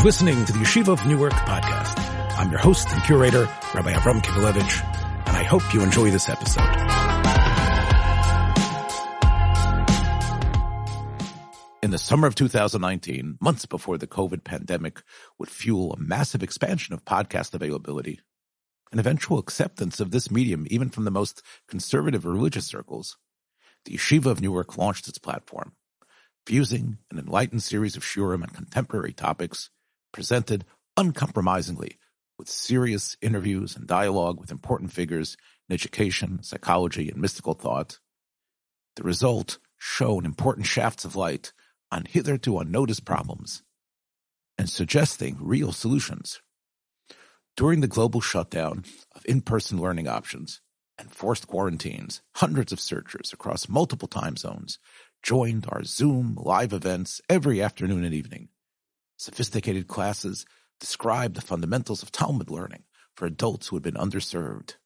You're listening to the Yeshiva of Newark podcast. I'm your host and curator, Rabbi Avram Kivelevitz, and I hope you enjoy this episode. In the summer of 2019, months before the COVID pandemic would fuel a massive expansion of podcast availability, an eventual acceptance of this medium even from the most conservative religious circles, the Yeshiva of Newark launched its platform, fusing an enlightened series of shurim and contemporary topics presented uncompromisingly with serious interviews and dialogue with important figures in education, psychology, and mystical thought. The result shone important shafts of light on hitherto unnoticed problems and suggesting real solutions. During the global shutdown of in-person learning options and forced quarantines, hundreds of searchers across multiple time zones joined our Zoom live events every afternoon and evening. Sophisticated classes described the fundamentals of Talmud learning for adults who had been underserved.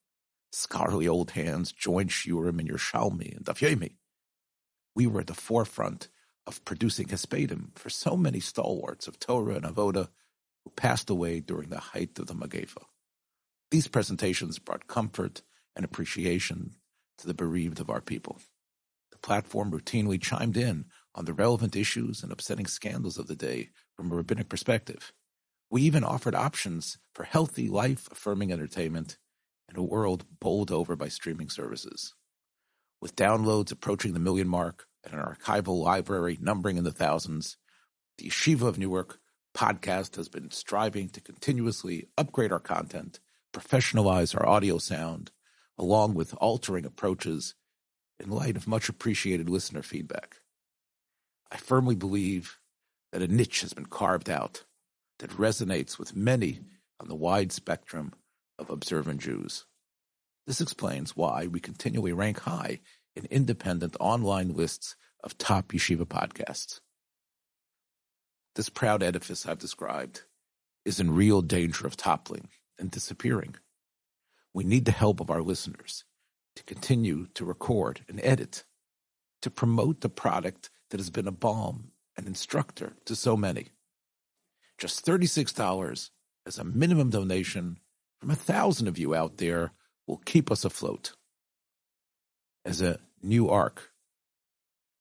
Scholarly old hands joined Shurim and Yerushalmi and Daf Yomi. We were at the forefront of producing Hespedim for so many stalwarts of Torah and Avoda who passed away during the height of the Magefa. These presentations brought comfort and appreciation to the bereaved of our people. The platform routinely chimed in on the relevant issues and upsetting scandals of the day from a rabbinic perspective. We even offered options for healthy, life affirming entertainment in a world bowled over by streaming services. With downloads approaching the million mark and an archival library numbering in the thousands, the Yeshiva of Newark podcast has been striving to continuously upgrade our content, professionalize our audio sound, along with altering approaches in light of much appreciated listener feedback. I firmly believe that a niche has been carved out that resonates with many on the wide spectrum of observant Jews. This explains why we continually rank high in independent online lists of top yeshiva podcasts. This proud edifice I've described is in real danger of toppling and disappearing. We need the help of our listeners to continue to record and edit, to promote the product that has been a balm and instructor to so many. Just $36 as a minimum donation from a thousand of you out there will keep us afloat. As a new ark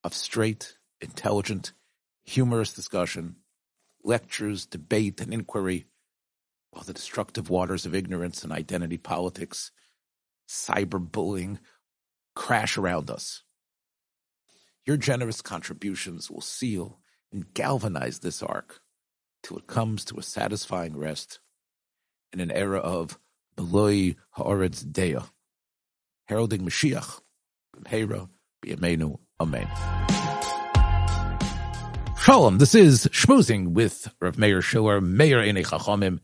of straight, intelligent, humorous discussion, lectures, debate, and inquiry, while the destructive waters of ignorance and identity politics, cyberbullying crash around us. Your generous contributions will seal and galvanize this ark till it comes to a satisfying rest in an era of Beloi Haaretz Dea, heralding Mashiach, B'mheira, B'yameinu, Amen. Shalom, this is Schmoozing with Rav Meir Schiller, Meir Enei Chachomim.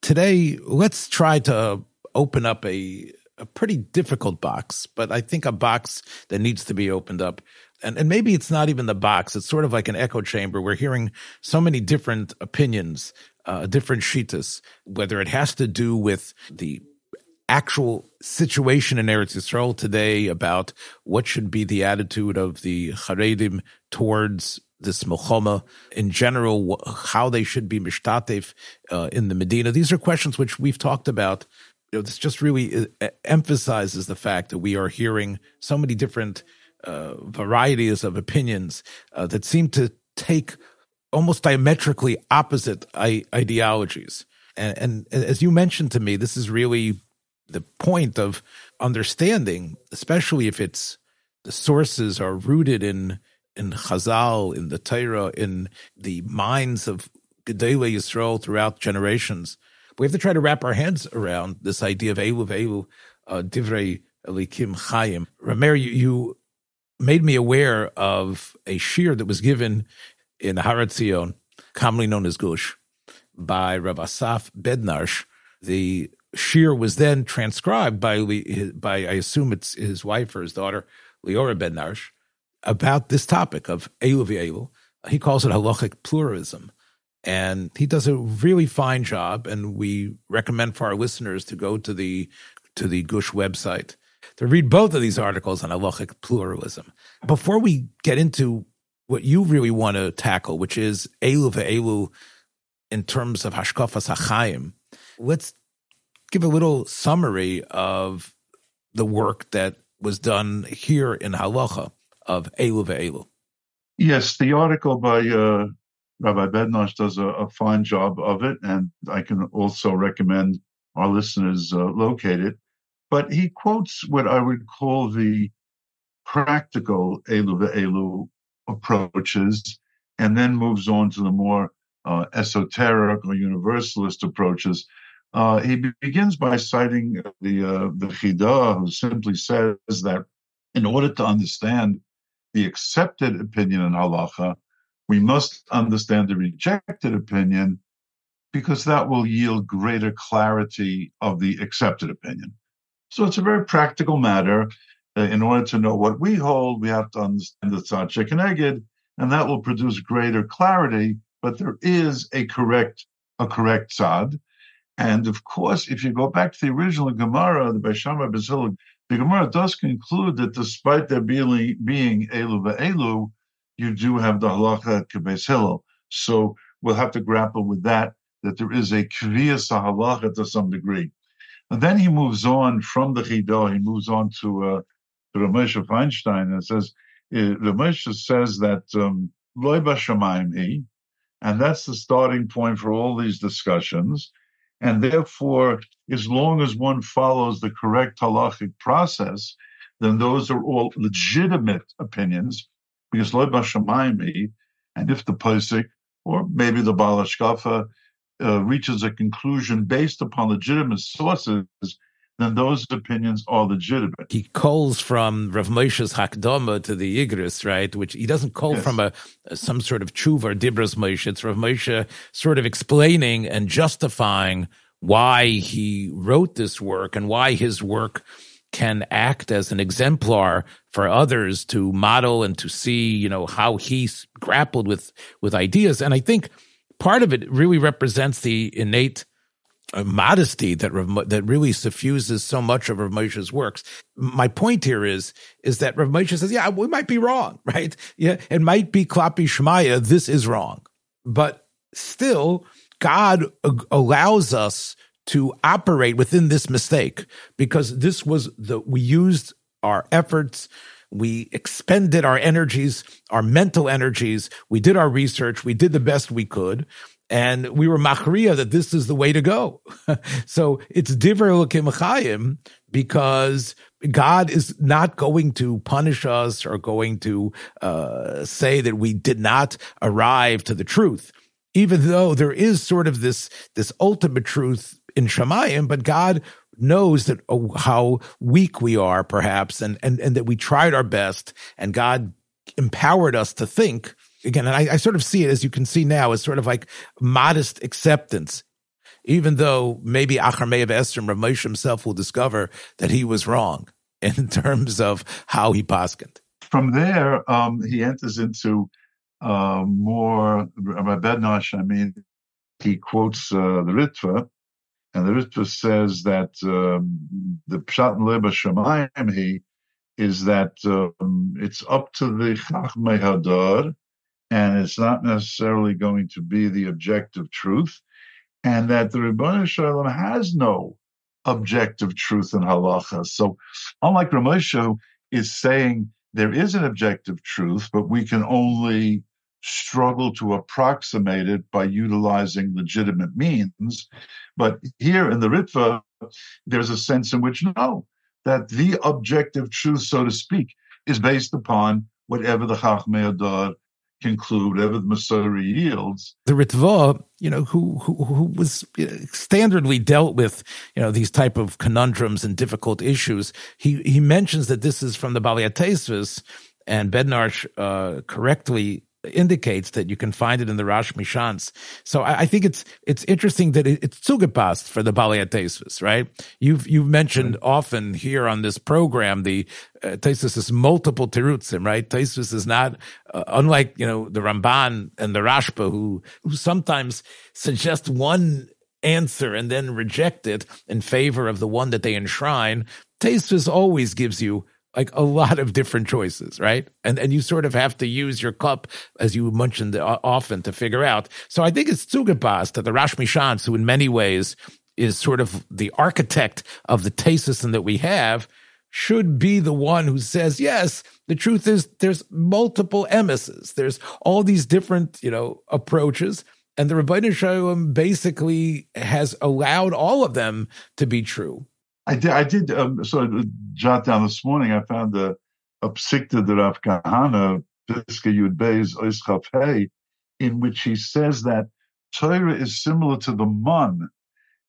Today, let's try to open up a, a pretty difficult box, but I think a box that needs to be opened up and, and maybe it's not even the box. It's sort of like an echo chamber. We're hearing so many different opinions, uh, different shitas, whether it has to do with the actual situation in Eretz Yisrael today about what should be the attitude of the Haredim towards this Milchoma in general, how they should be mishtatev uh, in the Medina. These are questions which we've talked about. You know, this just really uh, emphasizes the fact that we are hearing so many different uh, varieties of opinions uh, that seem to take almost diametrically opposite I- ideologies. And, and as you mentioned to me, this is really the point of understanding, especially if it's the sources are rooted in in Chazal, in the Torah, in the minds of Gedolei Yisrael throughout generations. We have to try to wrap our heads around this idea of Elu Elu, uh, Divrei Elokim Chayim. Ramer, you, you made me aware of a shiur that was given in Etzion, commonly known as Gush, by Rav Asaf Bednarsh. The shiur was then transcribed by, by I assume it's his wife or his daughter, Leora Bednarsh, about this topic of Elu Elu. He calls it halachic pluralism. And he does a really fine job, and we recommend for our listeners to go to the to the Gush website to read both of these articles on halachic pluralism. Before we get into what you really want to tackle, which is Elu Elu in terms of Hashkafas HaChaim. Let's give a little summary of the work that was done here in Halacha of Elu ve'Elu. Yes, the article by uh, Rabbi Bednarsh does a, a, fine job of it, and I can also recommend our listeners uh, locate it. But he quotes what I would call the practical Elu ve'Elu approaches, and then moves on to the more uh, esoteric or universalist approaches. Uh, he be- begins by citing the uh, the Chida, who simply says that in order to understand the accepted opinion in halacha, we must understand the rejected opinion because that will yield greater clarity of the accepted opinion. So it's a very practical matter. Uh, in order to know what we hold, we have to understand the tzad shekeneged, and that will produce greater clarity. But there is a correct a correct tzad, and of course, if you go back to the original Gemara, the Beishamai Basil, the Gemara does conclude that despite there being, being Elu ve'Elu, you do have the halacha kebeis Hillel. So we'll have to grapple with that, that there is a kriyas halacha to some degree. And then he moves on from the Chidah, he moves on to, uh, to Rav Moshe Feinstein and says, uh, Ramesha says that loy um, and that's the starting point for all these discussions. And therefore, as long as one follows the correct halachic process, then those are all legitimate opinions, because Loi Bashamayim, and if the Posek or maybe the Balashkafa uh, reaches a conclusion based upon legitimate sources, then those opinions are legitimate. He calls from Rav Moshe's Hakdama to the Igros, right? Which he doesn't call yes. from a, a, some sort of tshuva or Dibros Moshe. It's Rav Moshe sort of explaining and justifying why he wrote this work and why his work can act as an exemplar for others to model and to see, you know, how he grappled with with ideas. And I think part of it really represents the innate uh, modesty that that really suffuses so much of Rav Moshe's works. My point here is is that Rav Moshe says, yeah, we might be wrong, right? Yeah, it might be Klapi Shmaya, this is wrong, but still, God allows us to operate within this mistake because this was the we used our efforts we expended our energies, our mental energies. We did our research. We did the best we could and we were machria that this is the way to go. so it's divrei Chayim because God is not going to punish us or going to uh, say that we did not arrive to the truth, even though there is sort of this this ultimate truth in Shemayim, but God knows that oh, how weak we are, perhaps, and and and that we tried our best, and God empowered us to think again, and I, I sort of see it as you can see now as sort of like modest acceptance even though maybe Achar Me'av Esther and Ramesh himself will discover that he was wrong in terms of how he poskened. From there, um, he enters into uh, more Rabbi Bednarsh. I mean, he quotes uh, the Ritva, and the Ritva says that um, the Pshat Leba Shemayim he is that um, it's up to the Chachmei Hadar and it's not necessarily going to be the objective truth, and that the Shel Olam has no objective truth in halacha. So, unlike Ramosha is saying there is an objective truth, but we can only struggle to approximate it by utilizing legitimate means. But here in the Ritva, there's a sense in which no, that the objective truth, so to speak, is based upon whatever the Chachmei Adar conclude whatever the Masori yields. The Ritva, you know, who who, who was standardly dealt with, you know, these type of conundrums and difficult issues. He he mentions that this is from the Baliatesvis, and Bednarsh uh, correctly indicates that you can find it in the Rosh Mishans. So I, I think it's it's interesting that it, it's zugepasst for the Baliatesis, right? You've you've mentioned right. often here on this program the uh, Tesis is multiple terutzim, right? Tesis is not uh, unlike you know the Ramban and the Rashba who who sometimes suggest one answer and then reject it in favor of the one that they enshrine. Tesis always gives you like a lot of different choices, right? And and you sort of have to use your cup, as you mentioned uh, often, to figure out. So I think it's Zugebas that the Rash MiShantz, who in many ways is sort of the architect of the taste system that we have, should be the one who says, yes, the truth is there's multiple emisses. There's all these different, you know, approaches. And the Rabbeinu Shalom basically has allowed all of them to be true. I did. I did um, jot down this morning. I found a, psikta that Rav Kahana Piska Yud Beis in which he says that Torah is similar to the mun,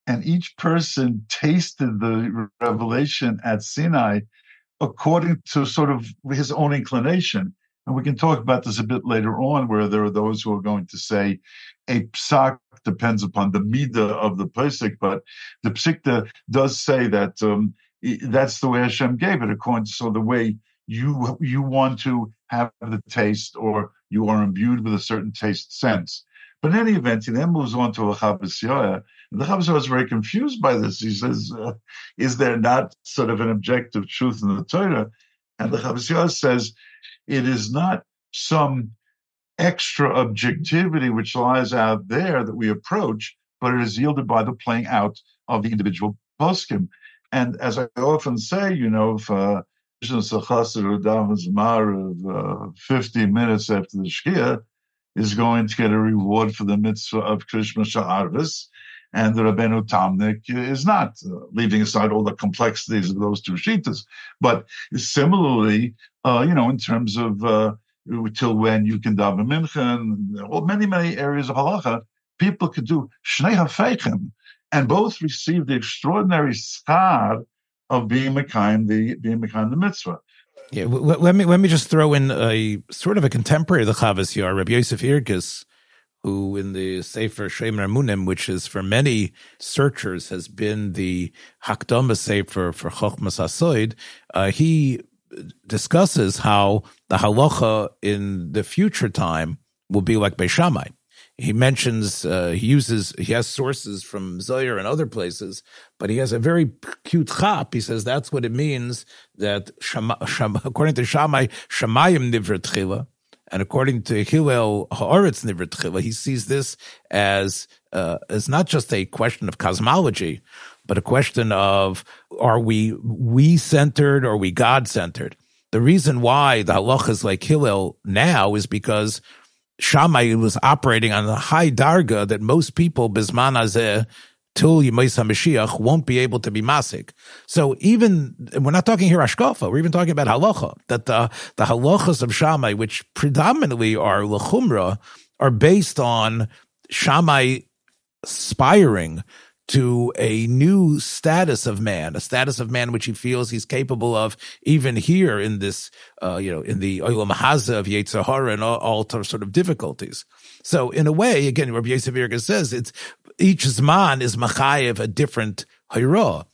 and each person tasted the revelation at Sinai according to sort of his own inclination. And we can talk about this a bit later on, where there are those who are going to say a psak depends upon the midah of the pesach, but the psikta does say that um, that's the way Hashem gave it, according to so the way you you want to have the taste, or you are imbued with a certain taste sense. But in any event, he then moves on to a Chabas The Chabas is very confused by this. He says, uh, "Is there not sort of an objective truth in the Torah?" And the Chabas says, "It is not some extra objectivity which lies out there that we approach, but it is yielded by the playing out of the individual poskim. And as I often say, you know, if uh, uh, 50 minutes after the Shkia is going to get a reward for the mitzvah of Krishma Sha'arvis, and the Rabbeinu Tamnik is not, uh, leaving aside all the complexities of those two shitas. But similarly, uh, you know, in terms of uh, till when you can daven mincha, or many many areas of halacha, people could do shnei hafeichim, and both receive the extraordinary schar of being mekayim the being mekayim the mitzvah. Yeah, let me let me just throw in a sort of a contemporary of the Chavas Yair, Rabbi Yosef Irgis, who in the Sefer Shomer Emunim, which is for many searchers has been the Hakdama Sefer for Chochmas HaSod, uh, he discusses how the halacha in the future time will be like Beishamai. He mentions uh, he uses he has sources from Zohar and other places, but he has a very cute chap. He says that's what it means that Shama, Shama, according to Shammai, Shamayim nivrat and according to Hillel Haaretz nivrat he sees this as uh, as not just a question of cosmology, but a question of are we we centered or we God centered? The reason why the halacha is like Hillel now is because Shammai was operating on a high darga that most people bisman azeh till Yemais HaMashiach won't be able to be masik. So even, we're not talking here Ashkafa, we're even talking about halacha, that the, the halachas of Shammai, which predominantly are lechumra, are based on Shammai aspiring to a new status of man, a status of man which he feels he's capable of, even here in this, uh, you know, in the Olam Haza of Yetzirah and all, all sort of difficulties. So in a way, again, Rabbi Yosef says it's each Zman is Machayev a different Hira.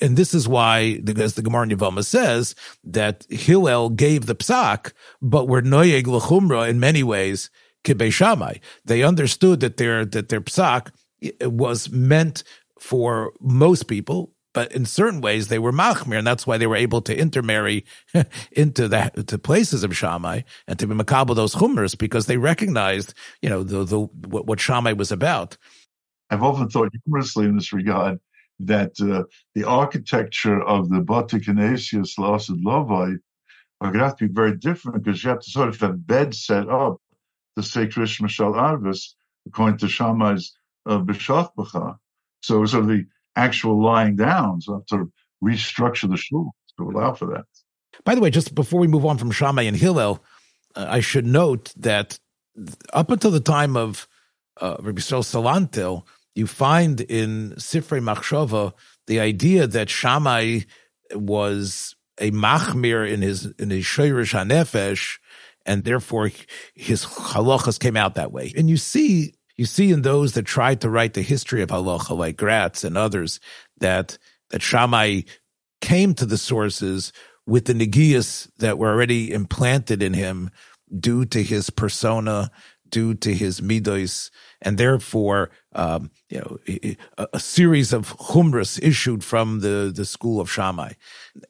And this is why, as the Gemara Yavama says, that Hillel gave the psak, but were noyeg l'chumra in many ways kibei shamai. They understood that their that their psak was meant for most people, but in certain ways they were machmir, and that's why they were able to intermarry into the to places of Shammai and to be makabel those chumras because they recognized, you know, the, the what, what was about. I've often thought humorously in this regard that uh, the architecture of the Bata Canisius Lasid Lovai are going to have to be very different because you have to sort of have beds set up to say Krishma Shal Arvis according to Shammai's uh, B'shach So sort of the actual lying down, so have to restructure the shul to allow for that. By the way, just before we move on from Shammai and Hillel, uh, I should note that up until the time of uh, Rabbi Shol Salanter, you find in Sifrei Machshava the idea that Shammai was a machmir in his in his shayrish hanefesh, and therefore his halachas came out that way. And you see you see in those that tried to write the history of halacha, like Gratz and others, that that Shammai came to the sources with the negias that were already implanted in him due to his persona, due to his midos, and therefore, um, you know, a, a, series of chumras issued from the, the school of Shammai,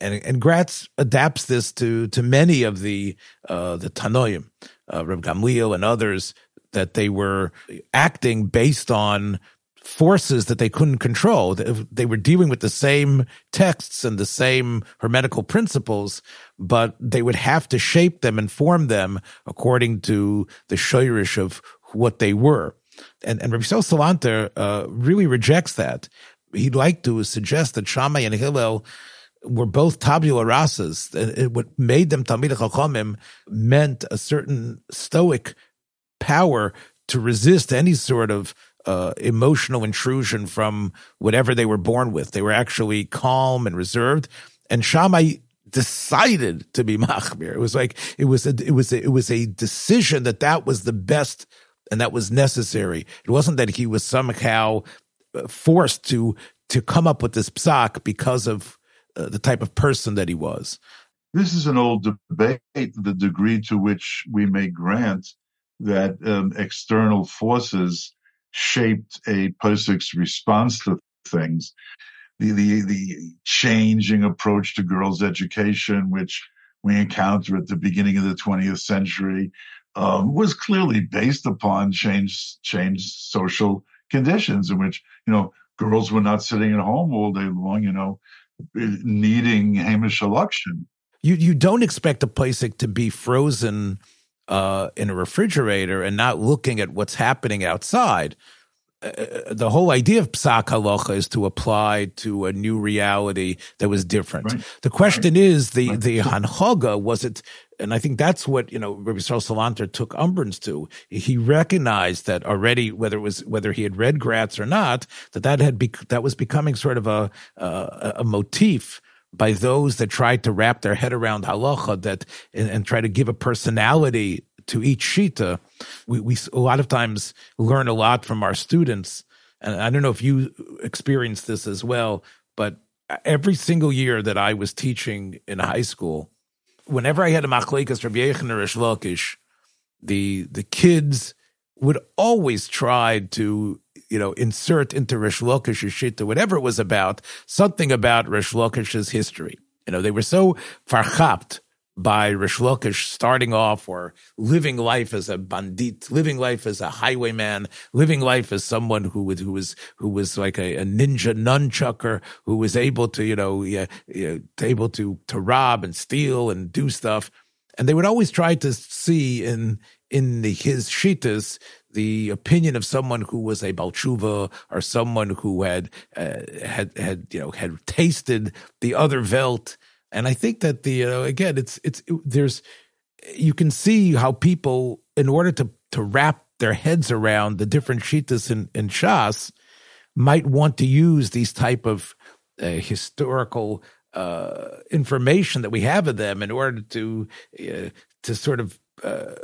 and and Gratz adapts this to to many of the uh, the Tanoim, uh, Reb Gamliel and others that they were acting based on forces that they couldn't control. They were dealing with the same texts and the same hermeneutical principles, but they would have to shape them and form them according to the shirish of what they were. And, and Rabbi Salanter uh, really rejects that. He'd like to suggest that Shammai and Hillel were both tabula rasas. What made them Talmid Chachamim meant a certain stoic power to resist any sort of uh, emotional intrusion from whatever they were born with. They were actually calm and reserved. And Shammai decided to be machmir. It was like it was a, it was a, it was a decision that that was the best and that was necessary. It wasn't that he was somehow uh, forced to to come up with this psak because of uh, the type of person that he was. This is an old debate: the degree to which we may grant that um, external forces shaped a Posek's response to things. The, the, the changing approach to girls' education, which we encounter at the beginning of the 20th century, um, was clearly based upon change, changed social conditions in which, you know, girls were not sitting at home all day long, you know, needing Hamish election. You, you don't expect a Posek to be frozen uh, in a refrigerator and not looking at what's happening outside. Uh, uh, the whole idea of psak halacha is to apply to a new reality that was different. Right. The question right. is the right. the hanchaga was it, and I think that's what you know Rabbi Yisrael Salanter took umbrance to. He recognized that already, whether it was whether he had read Gratz or not, that that had bec- that was becoming sort of a uh, a motif by those that try to wrap their head around halacha that and, and try to give a personality to each shita. We, we a lot of times learn a lot from our students, and I don't know if you experienced this as well, but every single year that I was teaching in high school, whenever I had a machlekas Rabbi Yechon or Lakish, the the kids would always try to you know, insert into Reish Lakish's shita, whatever it was about, something about Reish Lakish's history. You know, they were so farchapt by Reish Lakish starting off or living life as a bandit, living life as a highwayman, living life as someone who was, who was, who was like a, a ninja nunchucker, who was able to, you know, yeah, know, able to, to rob and steal and do stuff. And they would always try to see in, in the, his shitas the opinion of someone who was a balchuva or someone who had uh, had had you know had tasted the other velt. And I think that the you know, again, it's it's it, there's you can see how people, in order to to wrap their heads around the different shitas and, in Shas, might want to use these type of uh, historical uh, information that we have of them in order to uh, to sort of uh,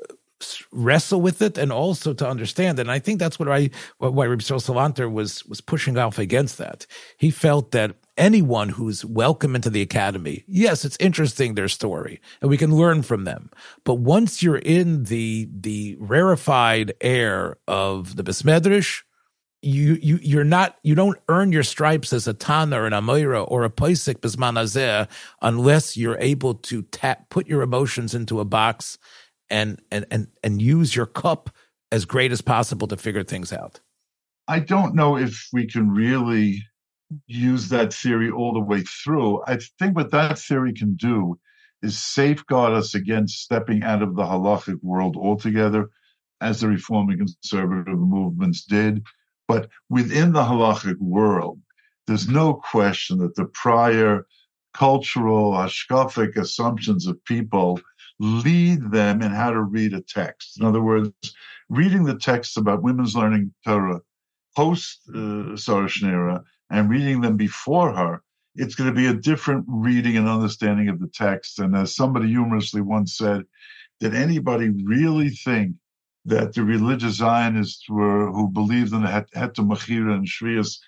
wrestle with it and also to understand. And I think that's what I why Rabbi Salanter was was pushing off against that. He felt that anyone who's welcome into the academy, yes, it's interesting their story and we can learn from them. But once you're in the the rarefied air of the Besmedrish, you you you're not you don't earn your stripes as a Tana or an Amora or a Paisik Bismanazeh unless you're able to tap put your emotions into a box and and and and use your cup as great as possible to figure things out. I don't know if we can really use that theory all the way through. I think what that theory can do is safeguard us against stepping out of the halachic world altogether, as the reforming conservative movements did. But within the halachic world, there's no question that the prior cultural, hashkafic assumptions of people lead them in how to read a text. In other words, reading the texts about women's learning Torah post uh, Sarah and reading them before her, it's going to be a different reading and understanding of the text. And as somebody humorously once said, did anybody really think that the religious Zionists were who believed in the Heter Mechira and Shvius,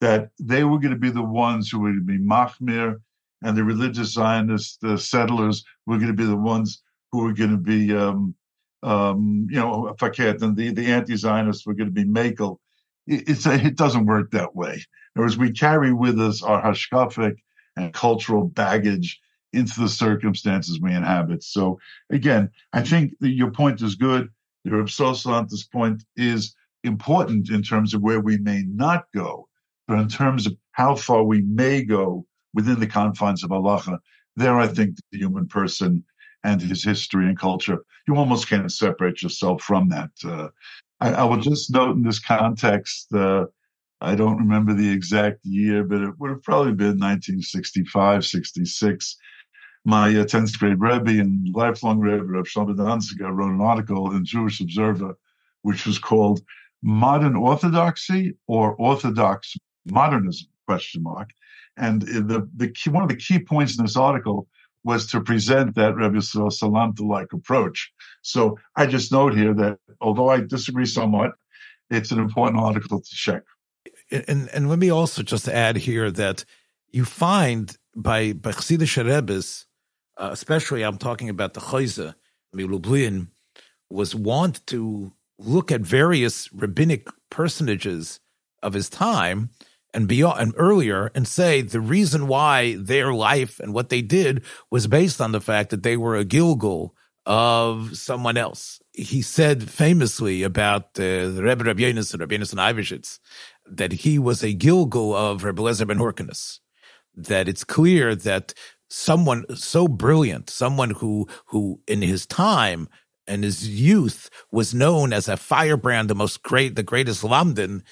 that they were going to be the ones who would be Machmir and the religious Zionists, the settlers were going to be the ones who were going to be um, um, you know, Faket and the, the anti-Zionists were going to be Makel. It, it's a, it doesn't work that way. Whereas we carry with us our hashkafic and cultural baggage into the circumstances we inhabit. So again, I think your point is good. Your Sosalanta's point is important in terms of where we may not go, but in terms of how far we may go within the confines of Allah, there I think the human person and his history and culture, you almost can't separate yourself from that. Uh, I, I, will just note in this context, uh, I don't remember the exact year, but it would have probably been 1965, 66. My uh, 10th grade Rebbe and lifelong Rebbe of Shabbat Danziger wrote an article in Jewish Observer, which was called Modern Orthodoxy or Orthodox Modernism, question mark. And the, the key, one of the key points in this article was to present that Rebbe Salanter-like approach. So I just note here that although I disagree somewhat, it's an important article to check. And and let me also just add here that you find by by Chassidish Rebbe's, uh, especially I'm talking about the Chayza, Lublin, was wont to look at various rabbinic personages of his time and beyond and earlier and say the reason why their life and what they did was based on the fact that they were a Gilgul of someone else. He said famously about uh, the Rebbe Rabbi Yonis Rabbi Yonis Ivashitz that he was a Gilgul of Rebbe Lezer ben Horkinus. That it's clear that someone so brilliant, someone who who in his time and his youth was known as a firebrand, the most great, the greatest Lamdan,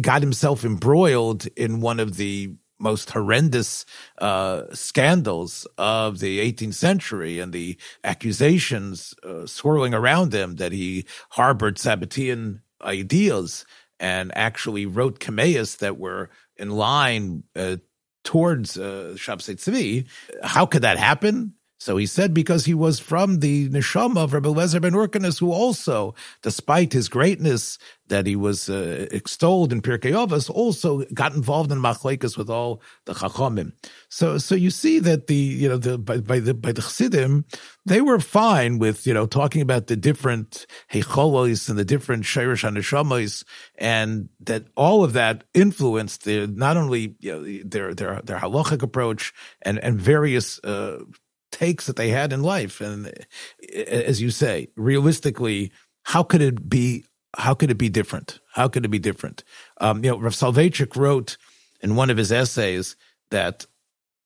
got himself embroiled in one of the most horrendous uh, scandals of the 18th century and the accusations uh, swirling around him that he harbored Sabbatean ideas and actually wrote kameas that were in line uh, towards uh, Shabsei Tzvi. How could that happen? So he said because he was from the neshama of Rabbi Lezer ben Urkanus, who also, despite his greatness that he was uh, extolled in Pirkei Avos, also got involved in machlekes with all the chachamim. So, so you see that the you know the by, by the by the chassidim, they were fine with you know talking about the different heicholos and the different shirish neshamas, and that all of that influenced their not only you know, their their their halachic approach and and various. Uh, takes that they had in life. And as you say, realistically, how could it be? How could it be different? How could it be different? Um, you know, Rav Soloveitchik wrote in one of his essays that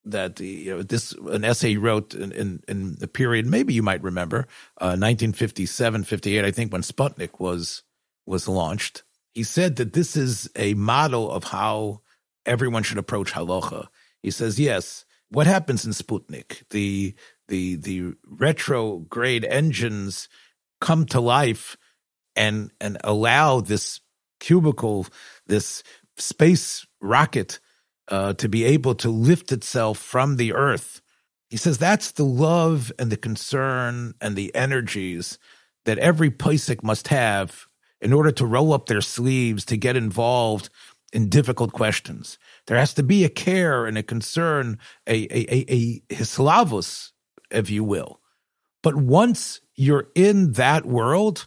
that you know this an essay he wrote in, in, in the period maybe you might remember uh, 1957 58 I think when Sputnik was was launched he said that this is a model of how everyone should approach halacha he says yes what happens in Sputnik? The the the retrograde engines come to life and and allow this cubicle, this space rocket, uh, to be able to lift itself from the Earth. He says that's the love and the concern and the energies that every Posek must have in order to roll up their sleeves to get involved in difficult questions. There has to be a care and a concern, a, a, a, a hislavus, if you will. But once you're in that world,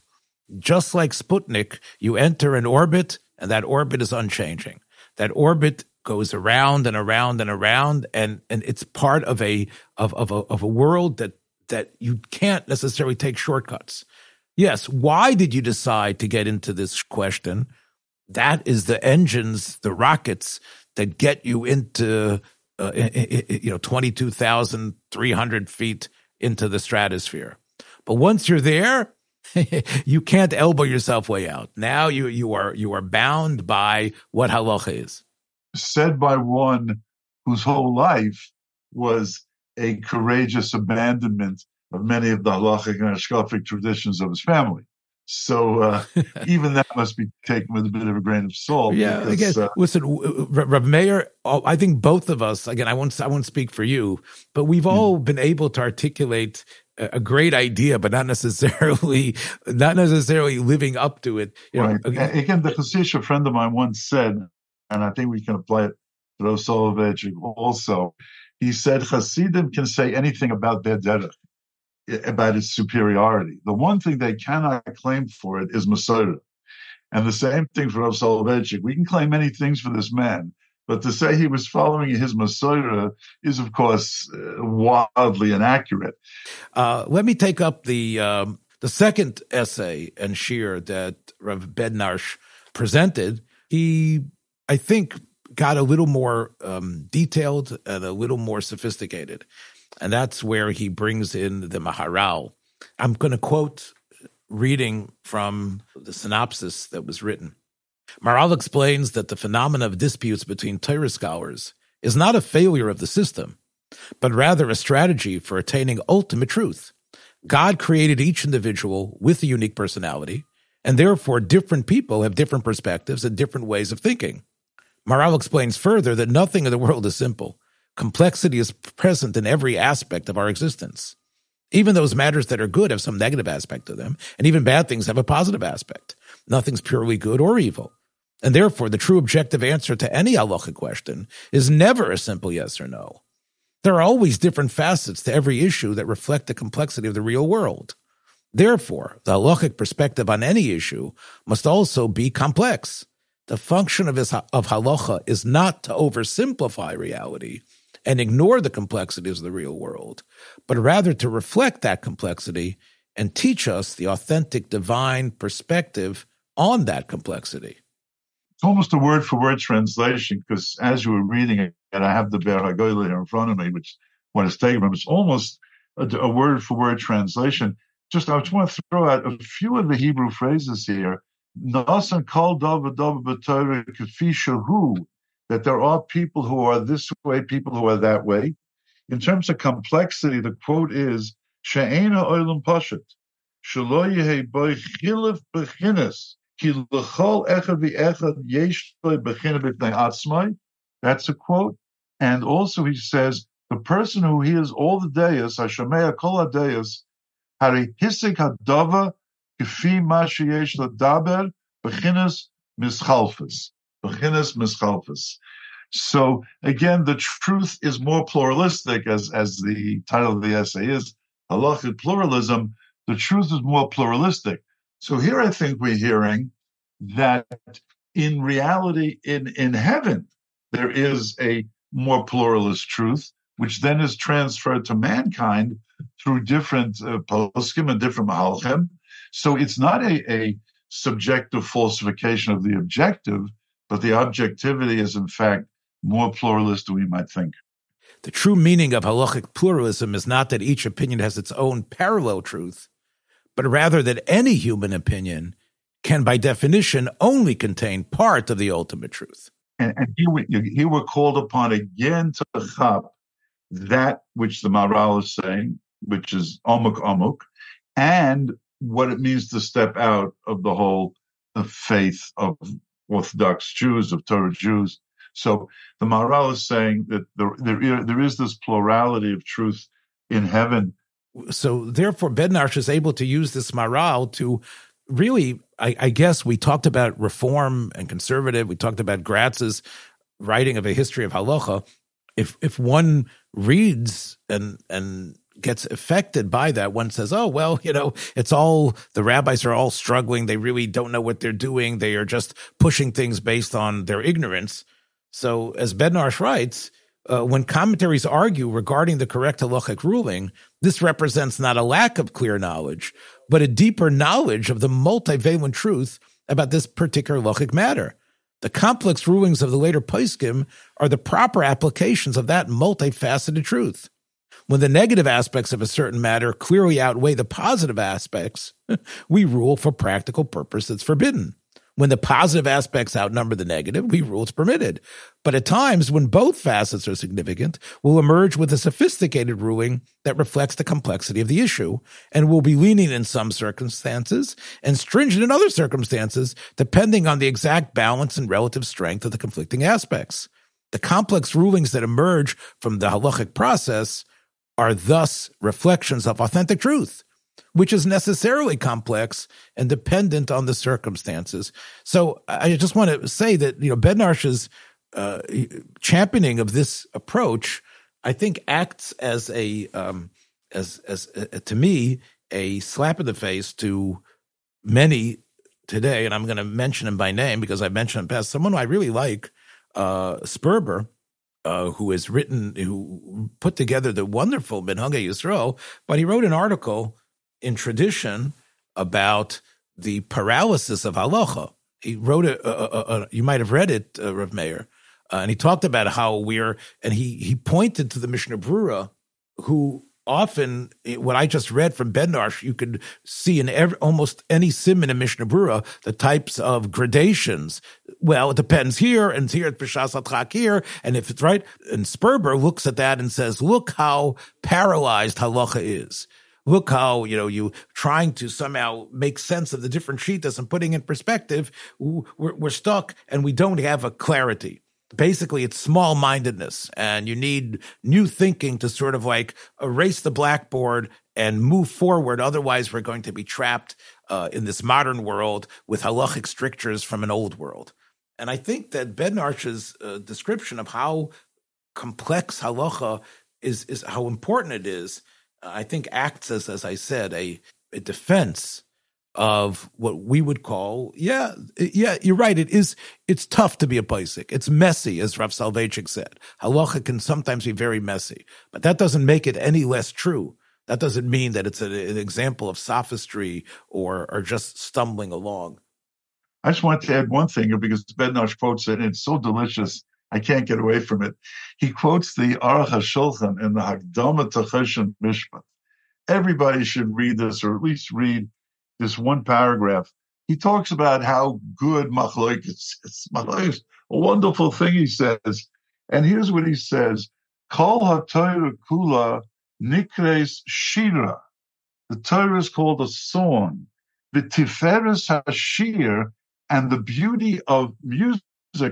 just like Sputnik, you enter an orbit and that orbit is unchanging. That orbit goes around and around and around and, and it's part of a, of, of a, of a world that, that you can't necessarily take shortcuts. Yes. Why did you decide to get into this question? That is the engines, the rockets that get you into uh, you know 22,300 feet into the stratosphere. But once you're there, you can't elbow yourself way out. Now you you are you are bound by what halacha is. Said by one whose whole life was a courageous abandonment of many of the halachic and hashkafic traditions of his family. So uh, even that must be taken with a bit of a grain of salt. Yeah, because, again, uh, listen, Rav Meir. I think both of us. Again, I won't. I won't speak for you, but we've hmm. all been able to articulate a great idea, but not necessarily not necessarily living up to it. You know, right. Again, again, the Chassidish friend of mine once said, and I think we can apply it to Soloveitchik also. He said, Hasidim can say anything about their derech about its superiority. The one thing they cannot claim for it is Masorah. And the same thing for Rav Soloveitchik. We can claim many things for this man, but to say he was following his Masorah is, of course, uh, wildly inaccurate. Uh, let me take up the um, the second essay and shiur that Rav Bednarsh presented. He, I think, got a little more um, detailed and a little more sophisticated. And that's where he brings in the Maharal. I'm going to quote reading from the synopsis that was written. Maharal explains that the phenomena of disputes between Torah scholars is not a failure of the system, but rather a strategy for attaining ultimate truth. God created each individual with a unique personality, and therefore different people have different perspectives and different ways of thinking. Maharal explains further that nothing in the world is simple. Complexity is present in every aspect of our existence. Even those matters that are good have some negative aspect to them, and even bad things have a positive aspect. Nothing's purely good or evil. And therefore, the true objective answer to any halachic question is never a simple yes or no. There are always different facets to every issue that reflect the complexity of the real world. Therefore, the halachic perspective on any issue must also be complex. The function of, his, of halacha is not to oversimplify reality and ignore the complexities of the real world, but rather to reflect that complexity and teach us the authentic divine perspective on that complexity. It's almost a word for word translation because as you were reading it, and I have the Be'er HaGoyle here in front of me, which what is taken from, it's almost a, word for word translation. Just I just want to throw out a few of the Hebrew phrases here Nasan kol that there are people who are this way, people who are that way. In terms of complexity, the quote is She'ena oilam pashat. Shelo yehe boy chilif bechinas. Ki l'chol echad v'echad yesh b'fnei atzmai. That's a quote. And also he says, the person who hears all the deis, Hashamea kol ha-deis, hari hisik hadava Kefi ma ladaber bechinas mischalfas. Bechinas. So again, the truth is more pluralistic, as as the title of the essay is, halachic pluralism. The truth is more pluralistic. So here, I think we're hearing that in reality, in in heaven, there is a more pluralist truth, which then is transferred to mankind through different uh, poskim and different mahalchim, so it's not a, a subjective falsification of the objective, but the objectivity is in fact more pluralist than we might think. The true meaning of halachic pluralism is not that each opinion has its own parallel truth, but rather that any human opinion can, by definition, only contain part of the ultimate truth. And, and here, we, here we're called upon again to chap that which the Maharal is saying, which is omuk omuk, and what it means to step out of the whole faith of Orthodox Jews, of Torah Jews. So the Maharal is saying that there, there, there is this plurality of truth in heaven. So therefore, Bednarsh is able to use this Maharal to really, I, I, guess we talked about reform and conservative. We talked about Gratz's writing of a history of halacha. If if one reads and and gets affected by that. One says, "Oh, well, you know, it's all the rabbis are all struggling. They really don't know what they're doing. They are just pushing things based on their ignorance." So, as Bednarsh writes, uh, when commentaries argue regarding the correct halachic ruling, this represents not a lack of clear knowledge, but a deeper knowledge of the multivalent truth about this particular halachic matter. The complex rulings of the later Poskim are the proper applications of that multifaceted truth. When the negative aspects of a certain matter clearly outweigh the positive aspects, we rule for practical purpose it's forbidden. When the positive aspects outnumber the negative, we rule it's permitted. But at times, when both facets are significant, we'll emerge with a sophisticated ruling that reflects the complexity of the issue, and will be lenient in some circumstances and stringent in other circumstances, depending on the exact balance and relative strength of the conflicting aspects. The complex rulings that emerge from the halachic process are thus reflections of authentic truth, which is necessarily complex and dependent on the circumstances. So I just want to say that, you know, Bednarsh's uh, championing of this approach, I think acts as a, um, as as uh, to me a slap in the face to many today, and I'm going to mention him by name because I mentioned him past. Someone I really like, uh, Sperber, uh, who has written, who put together the wonderful Minhagei Yisrael, but he wrote an article in tradition about the paralysis of halacha. He wrote it. you might have read it, uh, Rav Meir, uh, and he talked about how we're, and he he pointed to the Mishnah Brura, who often eh, what I just read from Bednarsh, you could see in every, almost any simon in a Mishnah Brura the types of gradations. Well, it depends here and here at Bishas here, and if it's right, and Sperber looks at that and says, "Look how paralyzed halacha is." Look how you know you trying to somehow make sense of the different shitas and putting in perspective. We're, we're stuck and we don't have a clarity basically it's small mindedness and you need new thinking to sort of like erase the blackboard and move forward. Otherwise we're going to be trapped uh, in this modern world with halachic strictures from an old world. And i think that bednarsh's uh, description of how complex halacha is is how important it is uh, i think acts as as i said a, a defense of what we would call, yeah, yeah, you're right. It is, it's tough to be a basic. It's messy, as Rav Soloveitchik said. Halacha can sometimes be very messy, but that doesn't make it any less true. That doesn't mean that it's a, an example of sophistry or, or just stumbling along. I just want to add one thing because Bednarsh quotes it, and it's so delicious. I can't get away from it. He quotes the Aruch HaShulchan in the Hakdama Choshen Mishpat. Everybody should read this, or at least read this one paragraph. He talks about how good Machloikis is. Machloikis, a wonderful thing he says. And here's what he says. Kol ha-Torah kula nikres shira. The Torah is called a song. The tiferes hashir and the beauty of music,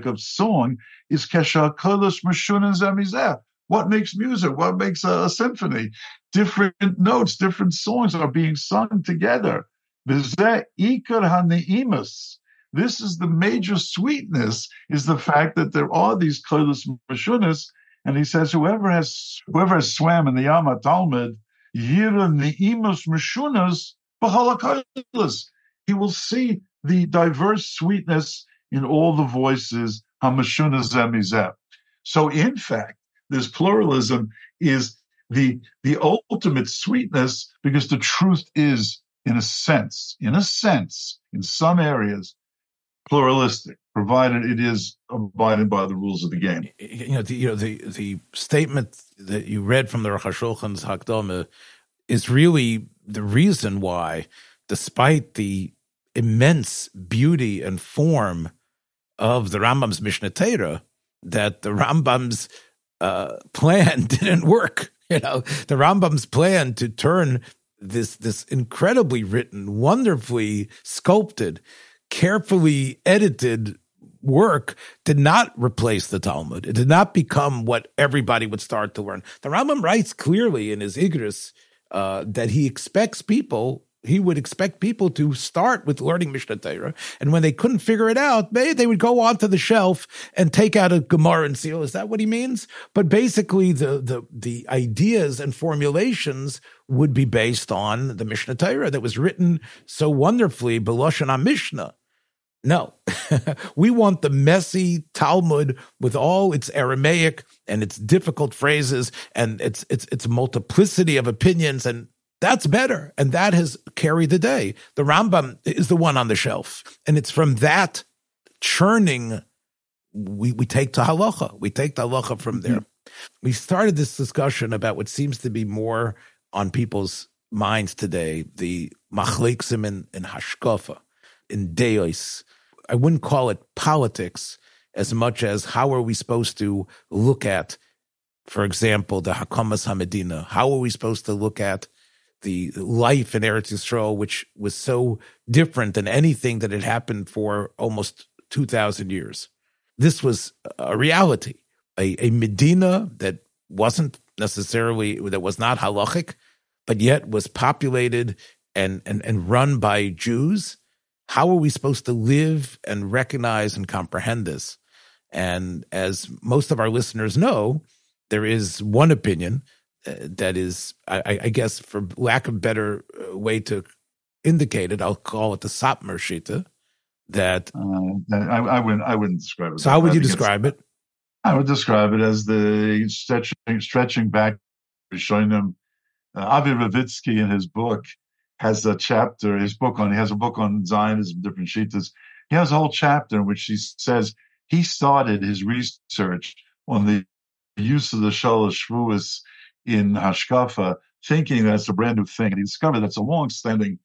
of song, is kesha kolos mashun zemizeh. What makes music? What makes a, a symphony? Different notes, different songs are being sung together. This is the major sweetness, is the fact that there are these kodesh mashunas, and he says whoever has whoever has swam in the Yama Talmud, yira neimus mashunas he will see the diverse sweetness in all the voices. So in fact, this pluralism is the the ultimate sweetness because the truth is in a sense, in a sense, in some areas, pluralistic, provided it is abided by the rules of the game. You know, the, you know, the, the statement that you read from the Rosh Hashanah's is really the reason why, despite the immense beauty and form of the Rambam's Mishnah Torah, that the Rambam's uh, plan didn't work. You know, the Rambam's plan to turn this this incredibly written, wonderfully sculpted, carefully edited work did not replace the Talmud. It did not become what everybody would start to learn. The Rambam writes clearly in his Igris uh, that he expects people he would expect people to start with learning Mishnah Torah, and when they couldn't figure it out, they, they would go onto the shelf and take out a Gemara and seal. Is that what he means? But basically, the the the ideas and formulations would be based on the Mishnah Torah that was written so wonderfully, Beloshana Mishnah. No, we want the messy Talmud with all its Aramaic and its difficult phrases and its its its multiplicity of opinions and that's better. And that has carried the day. The Rambam is the one on the shelf. And it's from that churning we, we take to halacha. We take the halacha from there. Mm-hmm. We started this discussion about what seems to be more on people's minds today, the machleksim in, in hashkafa, in deos. I wouldn't call it politics as much as how are we supposed to look at, for example, the Hakamas Hamedina? How are we supposed to look at the life in Eretz Yisrael, which was so different than anything that had happened for almost 2,000 years. This was a reality, a, a Medina that wasn't necessarily, that was not halachic, but yet was populated and, and, and run by Jews. How are we supposed to live and recognize and comprehend this? And as most of our listeners know, there is one opinion that is, I, I, guess, for lack of better uh, way to indicate it, I'll call it the Satmar Shita. That uh, I, I, wouldn't I wouldn't describe it. So how would you describe it? I would describe it as the stretching stretching back, showing them. Uh, Avi Ravitzky in his book has a chapter. His book on he has a book on Zionism, different shitas. He has a whole chapter in which he says he started his research on the use of the Shalosh Shvuas in Hashkafa, thinking that's a brand new thing. And he discovered that's a long-standing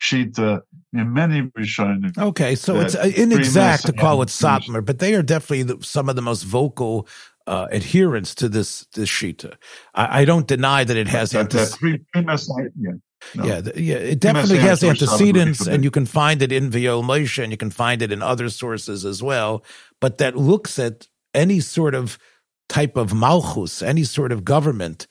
Shita in many Rishonim. Okay, so it's uh, inexact to call it Satmar, but they are definitely the, some of the most vocal uh, adherents to this this Shita. I, I, don't deny that it has that, that yeah. No. Yeah, yeah, it definitely has antecedents, and you can find it in Moshe, and you can find it in other sources as well. But that looks at any sort of type of malchus, any sort of government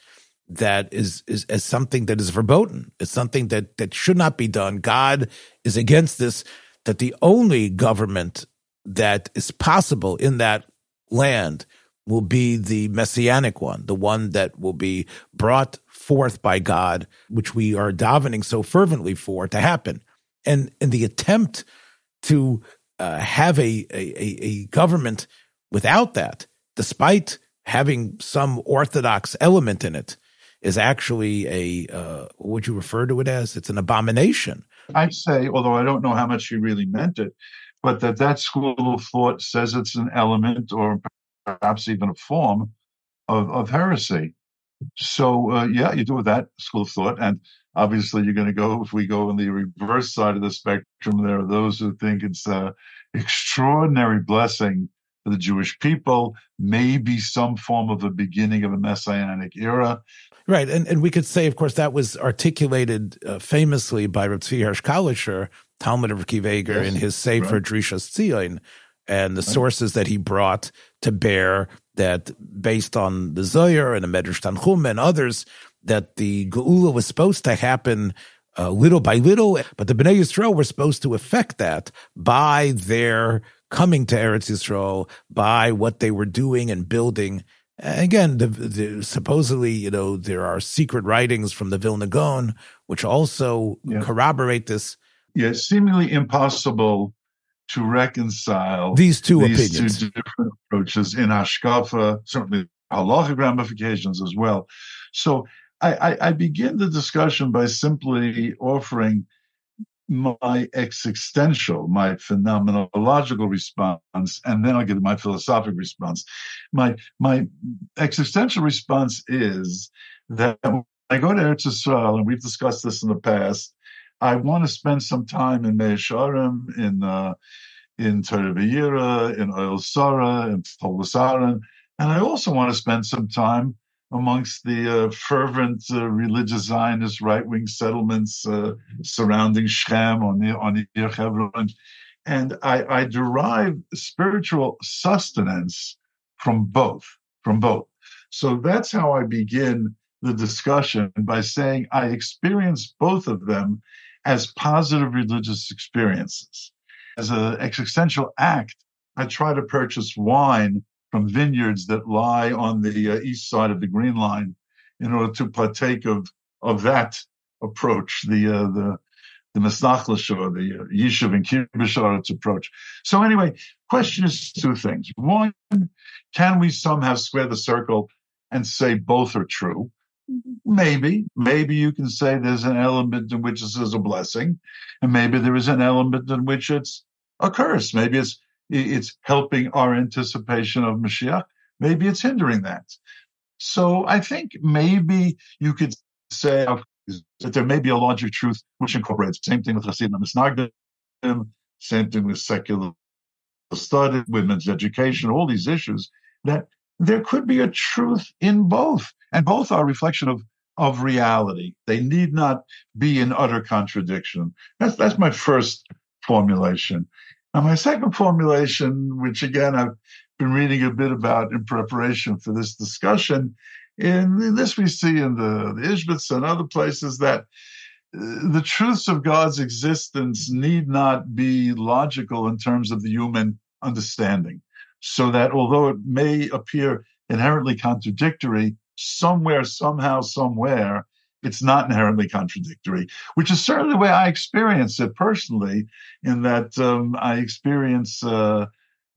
that is, is as something that is verboten. It's something that that should not be done. God is against this. That the only government that is possible in that land will be the messianic one, the one that will be brought forth by God, which we are davening so fervently for to happen. And in the attempt to uh, have a, a, a government without that, despite having some orthodox element in it, is actually a uh, what would you refer to it as? It's an abomination. I say, although I don't know how much he really meant it, but that that school of thought says it's an element or perhaps even a form of, of heresy. So uh, yeah, you do with that school of thought, and obviously you're going to go. If we go on the reverse side of the spectrum, there are those who think it's an extraordinary blessing for the Jewish people, maybe some form of a beginning of a messianic era. Right, and and we could say, of course, that was articulated uh, famously by Rav Tzvi Hirsch Kalischer, Talmud of Kiv yes, in his Sefer right. Drishas Tzion, and the right. sources that he brought to bear that based on the Zohar and the Medrash Tanchum and others, that the Geula was supposed to happen uh, little by little, but the Bnei Yisrael were supposed to affect that by their coming to Eretz Yisrael, by what they were doing and building Again, the, the, supposedly, you know, there are secret writings from the Vilna Gaon, which also yeah. corroborate this. Yeah, seemingly impossible to reconcile these two these opinions, two different approaches in Hashkafa, certainly halachic ramifications as well. So I, I, I begin the discussion by simply offering my existential, my phenomenological response, and then I'll get my philosophic response. My my existential response is that when I go to Eretz Yisrael, and we've discussed this in the past, I want to spend some time in Mea Shearim, in uh, in Torah in Oil Sarah, in Toldos Aharon, and I also want to spend some time amongst the uh, fervent uh, religious Zionist right wing settlements uh, surrounding Shechem on the on the Hebron, and I, I derive spiritual sustenance from both. From both. So that's how I begin the discussion by saying I experience both of them as positive religious experiences. As an existential act, I try to purchase wine from vineyards that lie on the uh, east side of the Green Line in order to partake of of that approach, the uh, the the Mesnachlish or the uh, Yishuv and Kibbutz approach. So anyway, question is two things. One, can we somehow square the circle and say both are true? Maybe, maybe you can say there's an element in which this is a blessing, and maybe there is an element in which it's a curse. Maybe it's it's helping our anticipation of Mashiach. Maybe it's hindering that. So I think maybe you could say that there may be a larger truth which incorporates same thing with Hasidim Misnagdim, same thing with secular study, women's education, all these issues, that there could be a truth in both. And both are a reflection of, of reality. They need not be in utter contradiction. That's, that's my first formulation. Now, my second formulation, which again I've been reading a bit about in preparation for this discussion, in this we see in the, the Ishbitz and other places that uh, the truths of God's existence need not be logical in terms of the human understanding. So that although it may appear inherently contradictory, somewhere, somehow, somewhere, it's not inherently contradictory, which is certainly the way I experience it personally, in that um, I experience uh,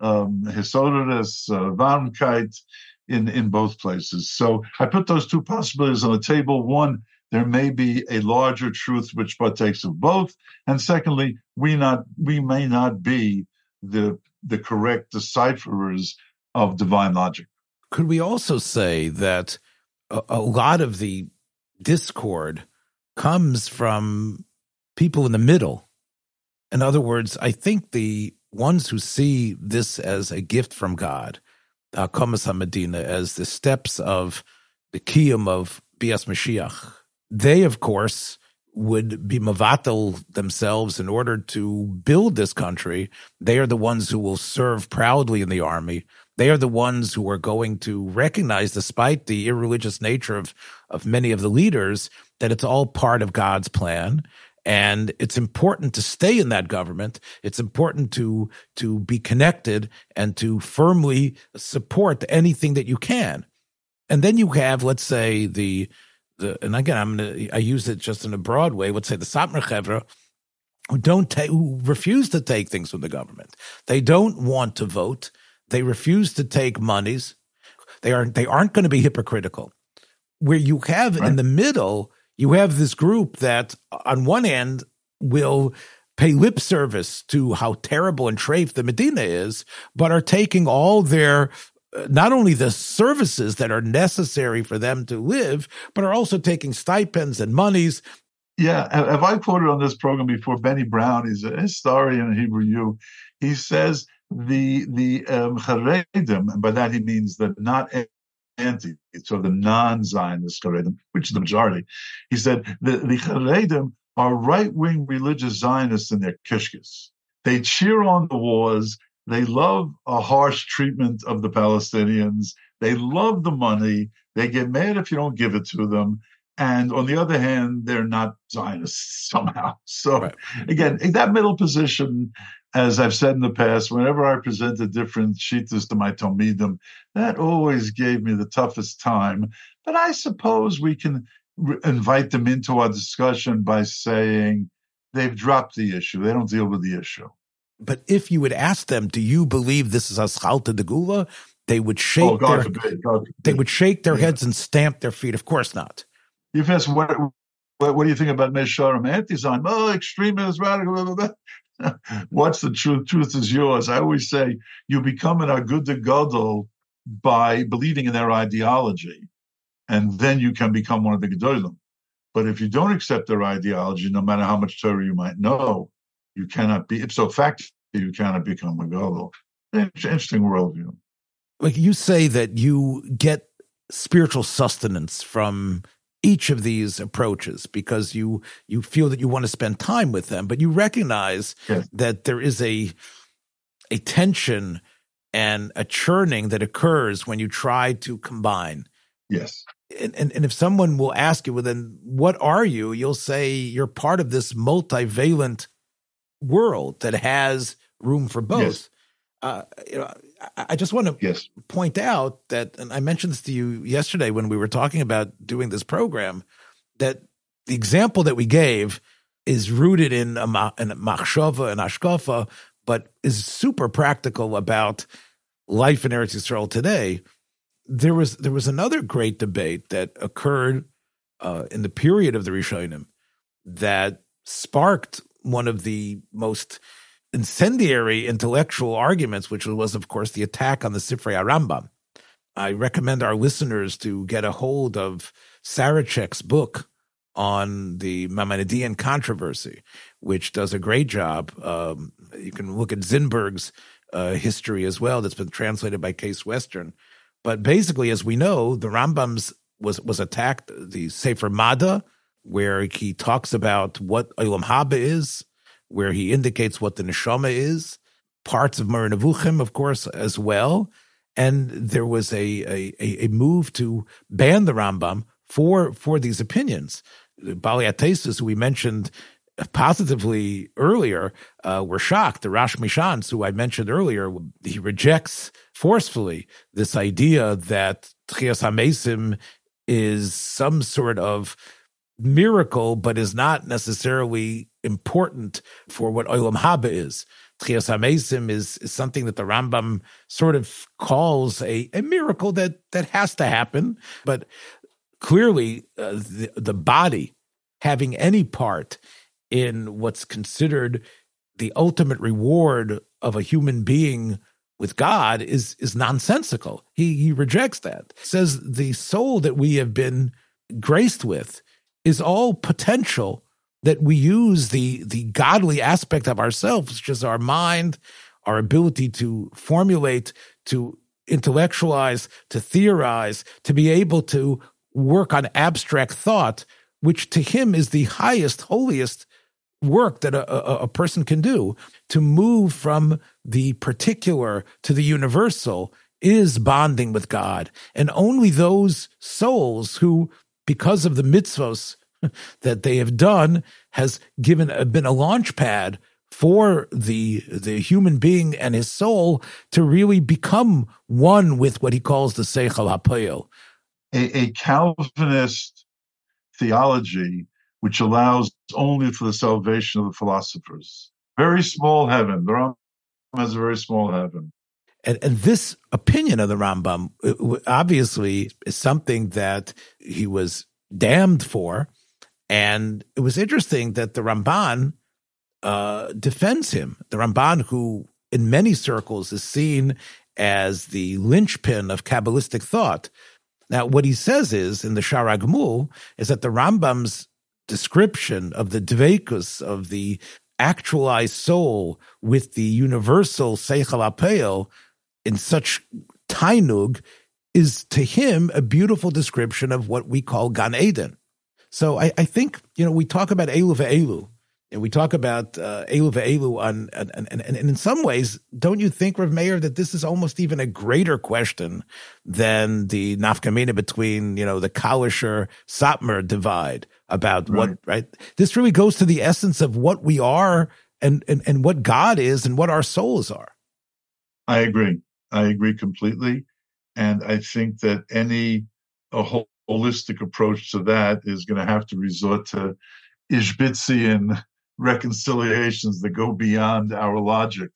um, uh, Warmkeit in, in both places. So I put those two possibilities on the table. One, there may be a larger truth which partakes of both. And secondly, we not we may not be the the correct decipherers of divine logic. Could we also say that a, a lot of the discord comes from people in the middle? In other words, I think the ones who see this as a gift from God, uh, Medina, as the steps of the kiyum of Bias Mashiach, they, of course, would be mavatal themselves in order to build this country. They are the ones who will serve proudly in the army. They are the ones who are going to recognize, despite the irreligious nature of, of many of the leaders, that it's all part of God's plan. And it's important to stay in that government. It's important to, to be connected and to firmly support anything that you can. And then you have, let's say, the, the and again, I'm gonna, I use it just in a broad way. Let's say the Satmar Chevra, who don't take, who refuse to take things from the government. They don't want to vote. They refuse to take monies. They are they aren't going to be hypocritical. Where you have right. in the middle, you have this group that uh, on one end will pay lip service to how terrible and trafe the Medina is, but are taking all their uh, not only the services that are necessary for them to live, but are also taking stipends and monies. Yeah, have I quoted on this program before? Benny Brown, he's a historian in Hebrew U. He says the the um, Haredim, and by that he means the not anti, so the non-Zionist Haredim, which is the majority. He said the the Haredim are right-wing religious Zionists in their kishkis. They cheer on the wars. They love a harsh treatment of the Palestinians. They love the money. They get mad if you don't give it to them. And on the other hand, they're not Zionists somehow. So right. again, that middle position, as I've said in the past, whenever I presented different shitas to my Talmidim, that always gave me the toughest time. But I suppose we can re- invite them into our discussion by saying they've dropped the issue. They don't deal with the issue. But if you would ask them, do you believe this is Aschalta de Gula? They would oh, shake oh, their they would shake their yeah. heads and stamp their feet. Of course not. You've asked what what, what do you think about Mesharim anti-Zion? Oh, extremist, radical. Blah, blah, blah. What's the truth? Truth is yours. I always say you become an Aguda Gadol by believing in their ideology, and then you can become one of the Gedolim. But if you don't accept their ideology, no matter how much Torah you might know, you cannot be ipso facto. You cannot become a gadol. Interesting worldview. Like you say that you get spiritual sustenance from each of these approaches because you you feel that you want to spend time with them, but you recognize yes. that there is a a tension and a churning that occurs when you try to combine. Yes. And, and, and if someone will ask you, well, then what are you? You'll say you're part of this multivalent world that has room for both. Yes. Uh, you know, I, I just want to yes. point out that, and I mentioned this to you yesterday when we were talking about doing this program, that the example that we gave is rooted in a, in machshava and ashkafa, but is super practical about life in Eretz Yisrael today. There was there was another great debate that occurred uh, in the period of the Rishonim that sparked one of the most incendiary intellectual arguments, which was, of course, the attack on the Sifrei Rambam. I recommend our listeners to get a hold of Sarachek's book on the Maimonidean controversy, which does a great job. Um, you can look at Zinberg's uh, history as well, that's been translated by Case Western. But basically, as we know, the Rambam's was was attacked. The Sefer Mada where he talks about what Olam Haba is, where he indicates what the neshama is, parts of Moreh Nevuchim, of course, as well. And there was a, a, a move to ban the Rambam for for these opinions. Bali Atesis, who we mentioned positively earlier, uh, were shocked. The Rash MiShantz, who I mentioned earlier, he rejects forcefully this idea that Tchias HaMesim is some sort of miracle, but is not necessarily important for what Olam Haba is. Tchias HaMesim is, is something that the Rambam sort of calls a, a miracle that, that has to happen. But clearly, uh, the, the body having any part in what's considered the ultimate reward of a human being with God is is nonsensical. He he rejects that. Says the soul that we have been graced with is all potential that we use the the godly aspect of ourselves, which is our mind, our ability to formulate, to intellectualize, to theorize, to be able to work on abstract thought, which to him is the highest, holiest work that a, a, a, person can do to move from the particular to the universal is bonding with God. And only those souls who, because of the mitzvos that they have done, has given uh, been a launch pad for the the human being and his soul to really become one with what he calls the Seichel HaPoel. A, a Calvinist theology which allows only for the salvation of the philosophers. Very small heaven. The Rambam has a very small heaven. And, and this opinion of the Rambam uh, obviously is something that he was damned for. And it was interesting that the Ramban uh, defends him. The Ramban, who in many circles is seen as the linchpin of Kabbalistic thought. Now, what he says is in the Shaar HaGemul is that the Rambam's description of the dvekus of the actualized soul with the universal seichel hapoel in such tainug is to him a beautiful description of what we call Gan Eden. So I, I think, you know, we talk about Elu ve'elu, and we talk about uh, Elu ve'elu on, and, and, and, in some ways, don't you think, Rav Meir, that this is almost even a greater question than the nafkamina between, you know, the Kalischer Satmar divide about right. what, right? This really goes to the essence of what we are and, and, and what God is and what our souls are. I agree. I agree completely. And I think that any a holistic approach to that is going to have to resort to Ishbitzian reconciliations that go beyond our logic.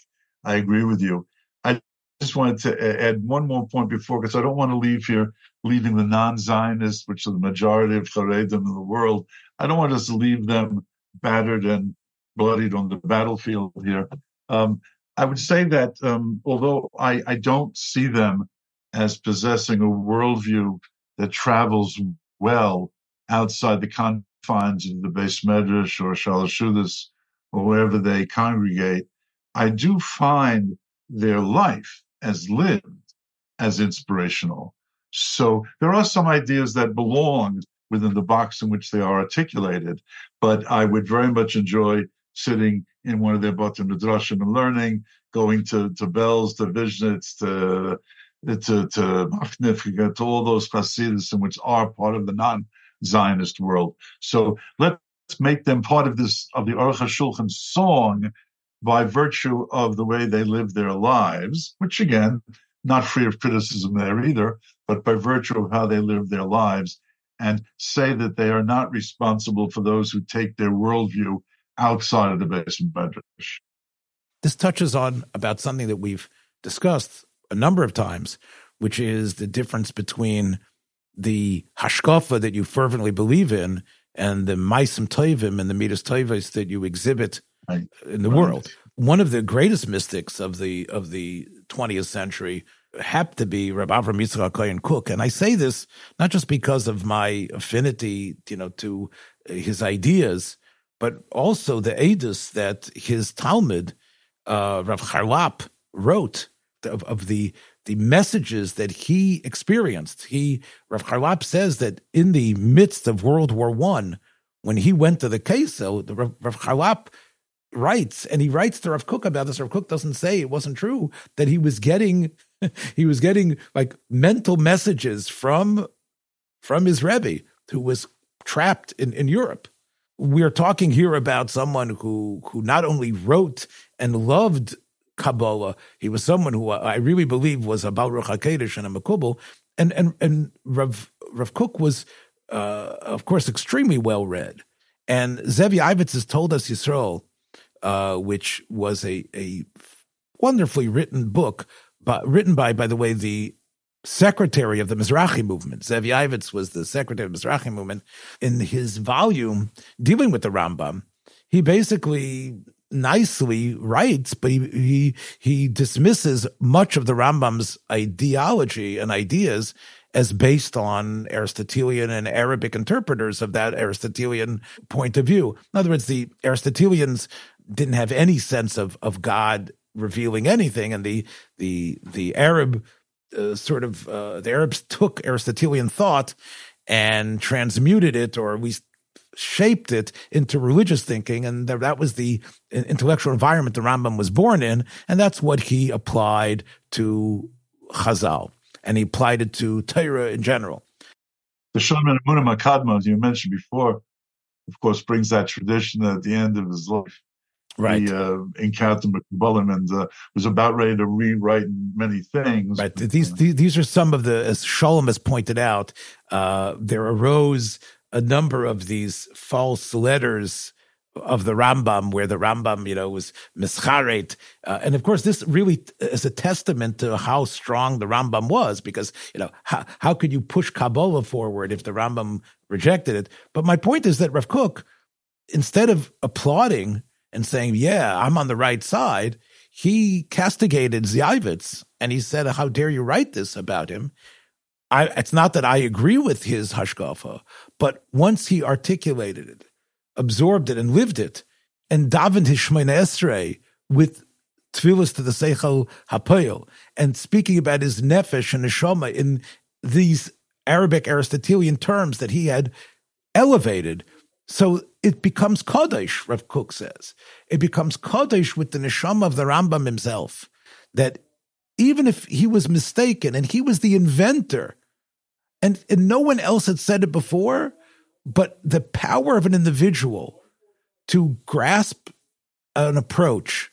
I agree with you. I just wanted to add one more point before, because I don't want to leave here leaving the non-Zionists, which are the majority of Haredim in the world. I don't want us to leave them battered and bloodied on the battlefield here. Um, I would say that um, although I, I, don't see them as possessing a worldview that travels well outside the confines of the beis medrash or Shalashudas or wherever they congregate, I do find their life as lived as inspirational. So there are some ideas that belong within the box in which they are articulated, but I would very much enjoy sitting in one of their Bata Midrashim and learning, going to, to Belz, to Vishnitz, to to to to all those Hasidus in which are part of the non-Zionist world. So let's make them part of this of the Aruch HaShulchan song by virtue of the way they live their lives, which again, not free of criticism there either, but by virtue of how they live their lives, and say that they are not responsible for those who take their worldview outside of the beis medrash. This touches on about something that we've discussed a number of times, which is the difference between the hashkafa that you fervently believe in and the maisim tovim and the midas tovos that you exhibit right. in the right. world. One of the greatest mystics of the of the 20th century happened to be Rabbi Avram Yitzchak Cohen Kook, and I say this not just because of my affinity, you know, to his ideas, but also the edus that his Talmud, uh, Rav Charlap, wrote of, of the the messages that he experienced. He Rav Charlap says that in the midst of World War One, when he went to the Kesel, the Rav, Rav Charlap writes, and he writes to Rav Kook about this. Rav Kook doesn't say it wasn't true that he was getting he was getting like mental messages from from his Rebbe who was trapped in, in Europe. We're talking here about someone who who not only wrote and loved Kabbalah. He was someone who I really believe was a Baruch HaKadosh and a Makubal. and and and Rav Rav Kook was, uh, of course, extremely well read, and Zev Yavitz has Toldos Yisrael, uh, which was a a wonderfully written book, but written by, by the way, the secretary of the Mizrahi movement. Zev Yavitz was the secretary of the Mizrahi movement. In his volume dealing with the Rambam, he basically nicely writes, but he, he, he dismisses much of the Rambam's ideology and ideas as based on Aristotelian and Arabic interpreters of that Aristotelian point of view. In other words, the Aristotelians didn't have any sense of, of God revealing anything, and the the the Arab uh, sort of uh, the Arabs took Aristotelian thought and transmuted it, or at least shaped it into religious thinking, and that was the intellectual environment the Rambam was born in, and that's what he applied to Chazal, and he applied it to Torah in general. The Shomer Emunim HaKadmon, as you mentioned before, of course, brings that tradition at the end of his life right. he uh, encountered McBullen and uh, was about ready to rewrite many things. Right. These, these, these are some of the, as Scholem has pointed out, uh, there arose a number of these false letters of the Rambam, where the Rambam, you know, was mischaret. Uh, and of course, this really is a testament to how strong the Rambam was, because, you know, how, how could you push Kabbalah forward if the Rambam rejected it? But my point is that Rav Kook, instead of applauding and saying, yeah, I'm on the right side, he castigated Zev Yavitz and he said, how dare you write this about him? I, it's not that I agree with his hashkafa, but once he articulated it, absorbed it, and lived it, and davened his Shemona Esrei with tefillas to the Seichel Hapoel, and speaking about his nefesh and neshama in these Arabic Aristotelian terms that he had elevated, so it becomes Kodesh, Rav Kook says. It becomes Kodesh with the neshama of the Rambam himself. That even if he was mistaken and he was the inventor, and, and no one else had said it before, but the power of an individual to grasp an approach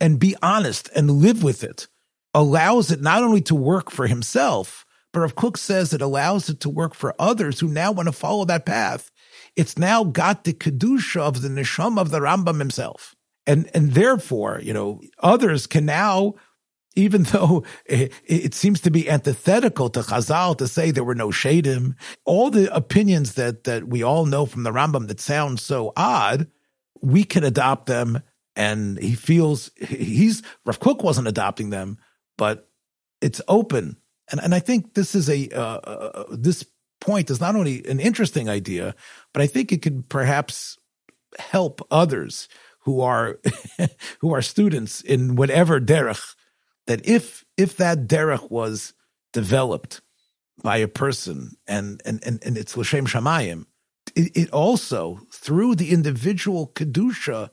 and be honest and live with it allows it not only to work for himself, but Rav Kook says it allows it to work for others who now want to follow that path it's now got the kedusha of the neshama of the Rambam himself, and and therefore, you know, others can now. Even though it, it seems to be antithetical to Chazal to say there were no shadim, all the opinions that that we all know from the Rambam that sound so odd, we can adopt them and he feels he's Rav Kook wasn't adopting them, but it's open, and and I think this is a uh, uh, uh this point is not only an interesting idea, but I think it could perhaps help others who are who are students in whatever derech that if if that derech was developed by a person and and and, and it's l'shem shamayim, it, it also through the individual kedusha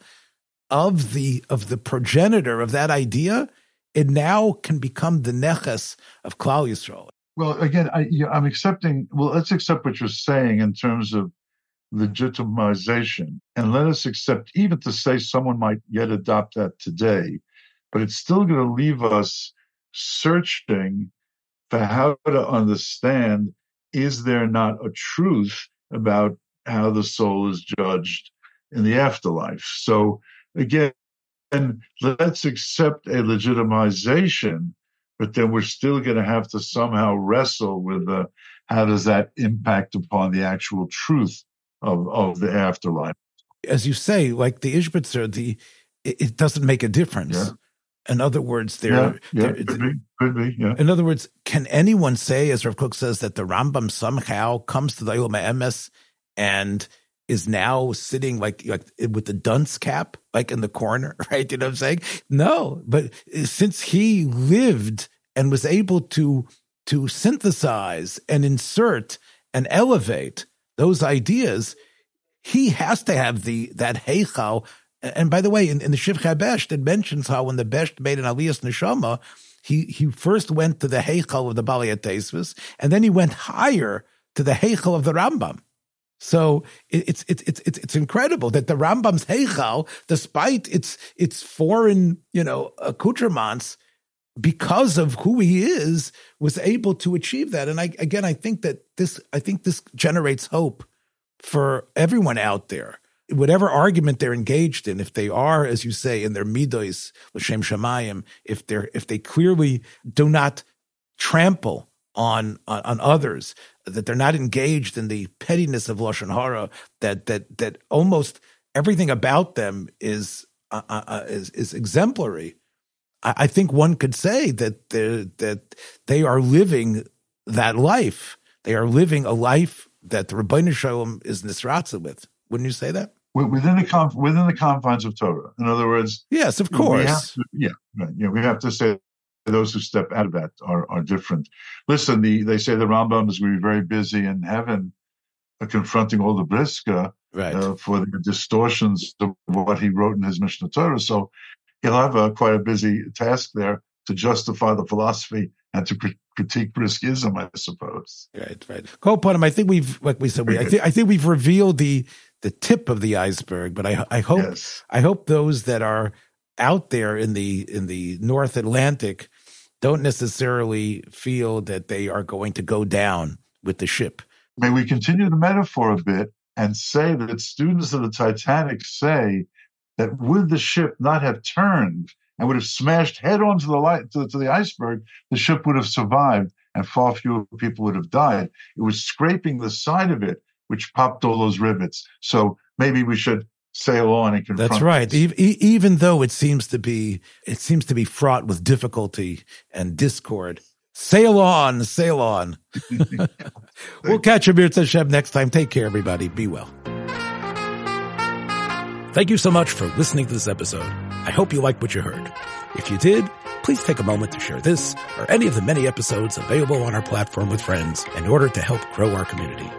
of the of the progenitor of that idea, it now can become the neches of Klal Yisrael. Well, again, I, I'm accepting. Well, let's accept what you're saying in terms of legitimization, and let us accept even to say someone might yet adopt that today, but it's still going to leave us searching for how to understand: is there not a truth about how the soul is judged in the afterlife? So again, let's accept a legitimization but then we're still going to have to somehow wrestle with the, how does that impact upon the actual truth of, of the afterlife. As you say, like the Ishbitzer, the it, doesn't make a difference. Yeah. In other words, there, yeah, yeah, could be, could be, yeah. In other words, can anyone say, as Rav Kook says, that the Rambam somehow comes to the Ilma Emes and is now sitting like like with the dunce cap, like in the corner, right? You know what I'm saying? No, but since he lived and was able to to synthesize and insert and elevate those ideas, he has to have the that heichal. And by the way, in, in the Shivcha Besht, it mentions how when the Besht made an Aliyas Neshama, he he first went to the heichal of the Baliyat and then he went higher to the heichal of the Rambam. So it's it's it's it's it's incredible that the Rambam's Heichal, despite its its foreign you know accoutrements, because of who he is, was able to achieve that. And I, again, I think that this, I think this generates hope for everyone out there. Whatever argument they're engaged in, if they are, as you say, in their midos, l'shem shamayim, if they're, if they clearly do not trample on, on, on others, that they're not engaged in the pettiness of lashon hara, that that that almost everything about them is uh, uh, uh is, is exemplary. I, I, think one could say that that they are living that life. They are living a life that the Ribbono Shel Olam is nisratza with. Wouldn't you say that? Within the conf- within the confines of Torah. In other words, yes, of course. To, yeah, right. Yeah, we have to say those who step out of that are, are different. Listen, the, they say the Rambam is going to be very busy in heaven uh, confronting all the Briska right. uh, for the distortions of what he wrote in his Mishnah Torah. So he'll have a, quite a busy task there to justify the philosophy and to critique Briskism, I suppose. Right, right. Kopanim, I think we've, like we said, we, I, think, I think we've revealed the the tip of the iceberg, but I, I hope yes. I hope those that are out there in the in the North Atlantic don't necessarily feel that they are going to go down with the ship. May we continue the metaphor a bit and say that students of the Titanic say that would the ship not have turned and would have smashed head on to the light to, to the iceberg, the ship would have survived and far fewer people would have died. It was scraping the side of it which popped all those rivets. So maybe we should sail on and confront. That's right. E- even though it seems to be, it seems to be fraught with difficulty and discord. Sail on, sail on. we'll catch you, Mirza Hashem, next time. Take care, everybody. Be well. Thank you so much for listening to this episode. I hope you liked what you heard. If you did, please take a moment to share this or any of the many episodes available on our platform with friends in order to help grow our community.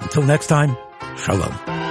Until next time, shalom.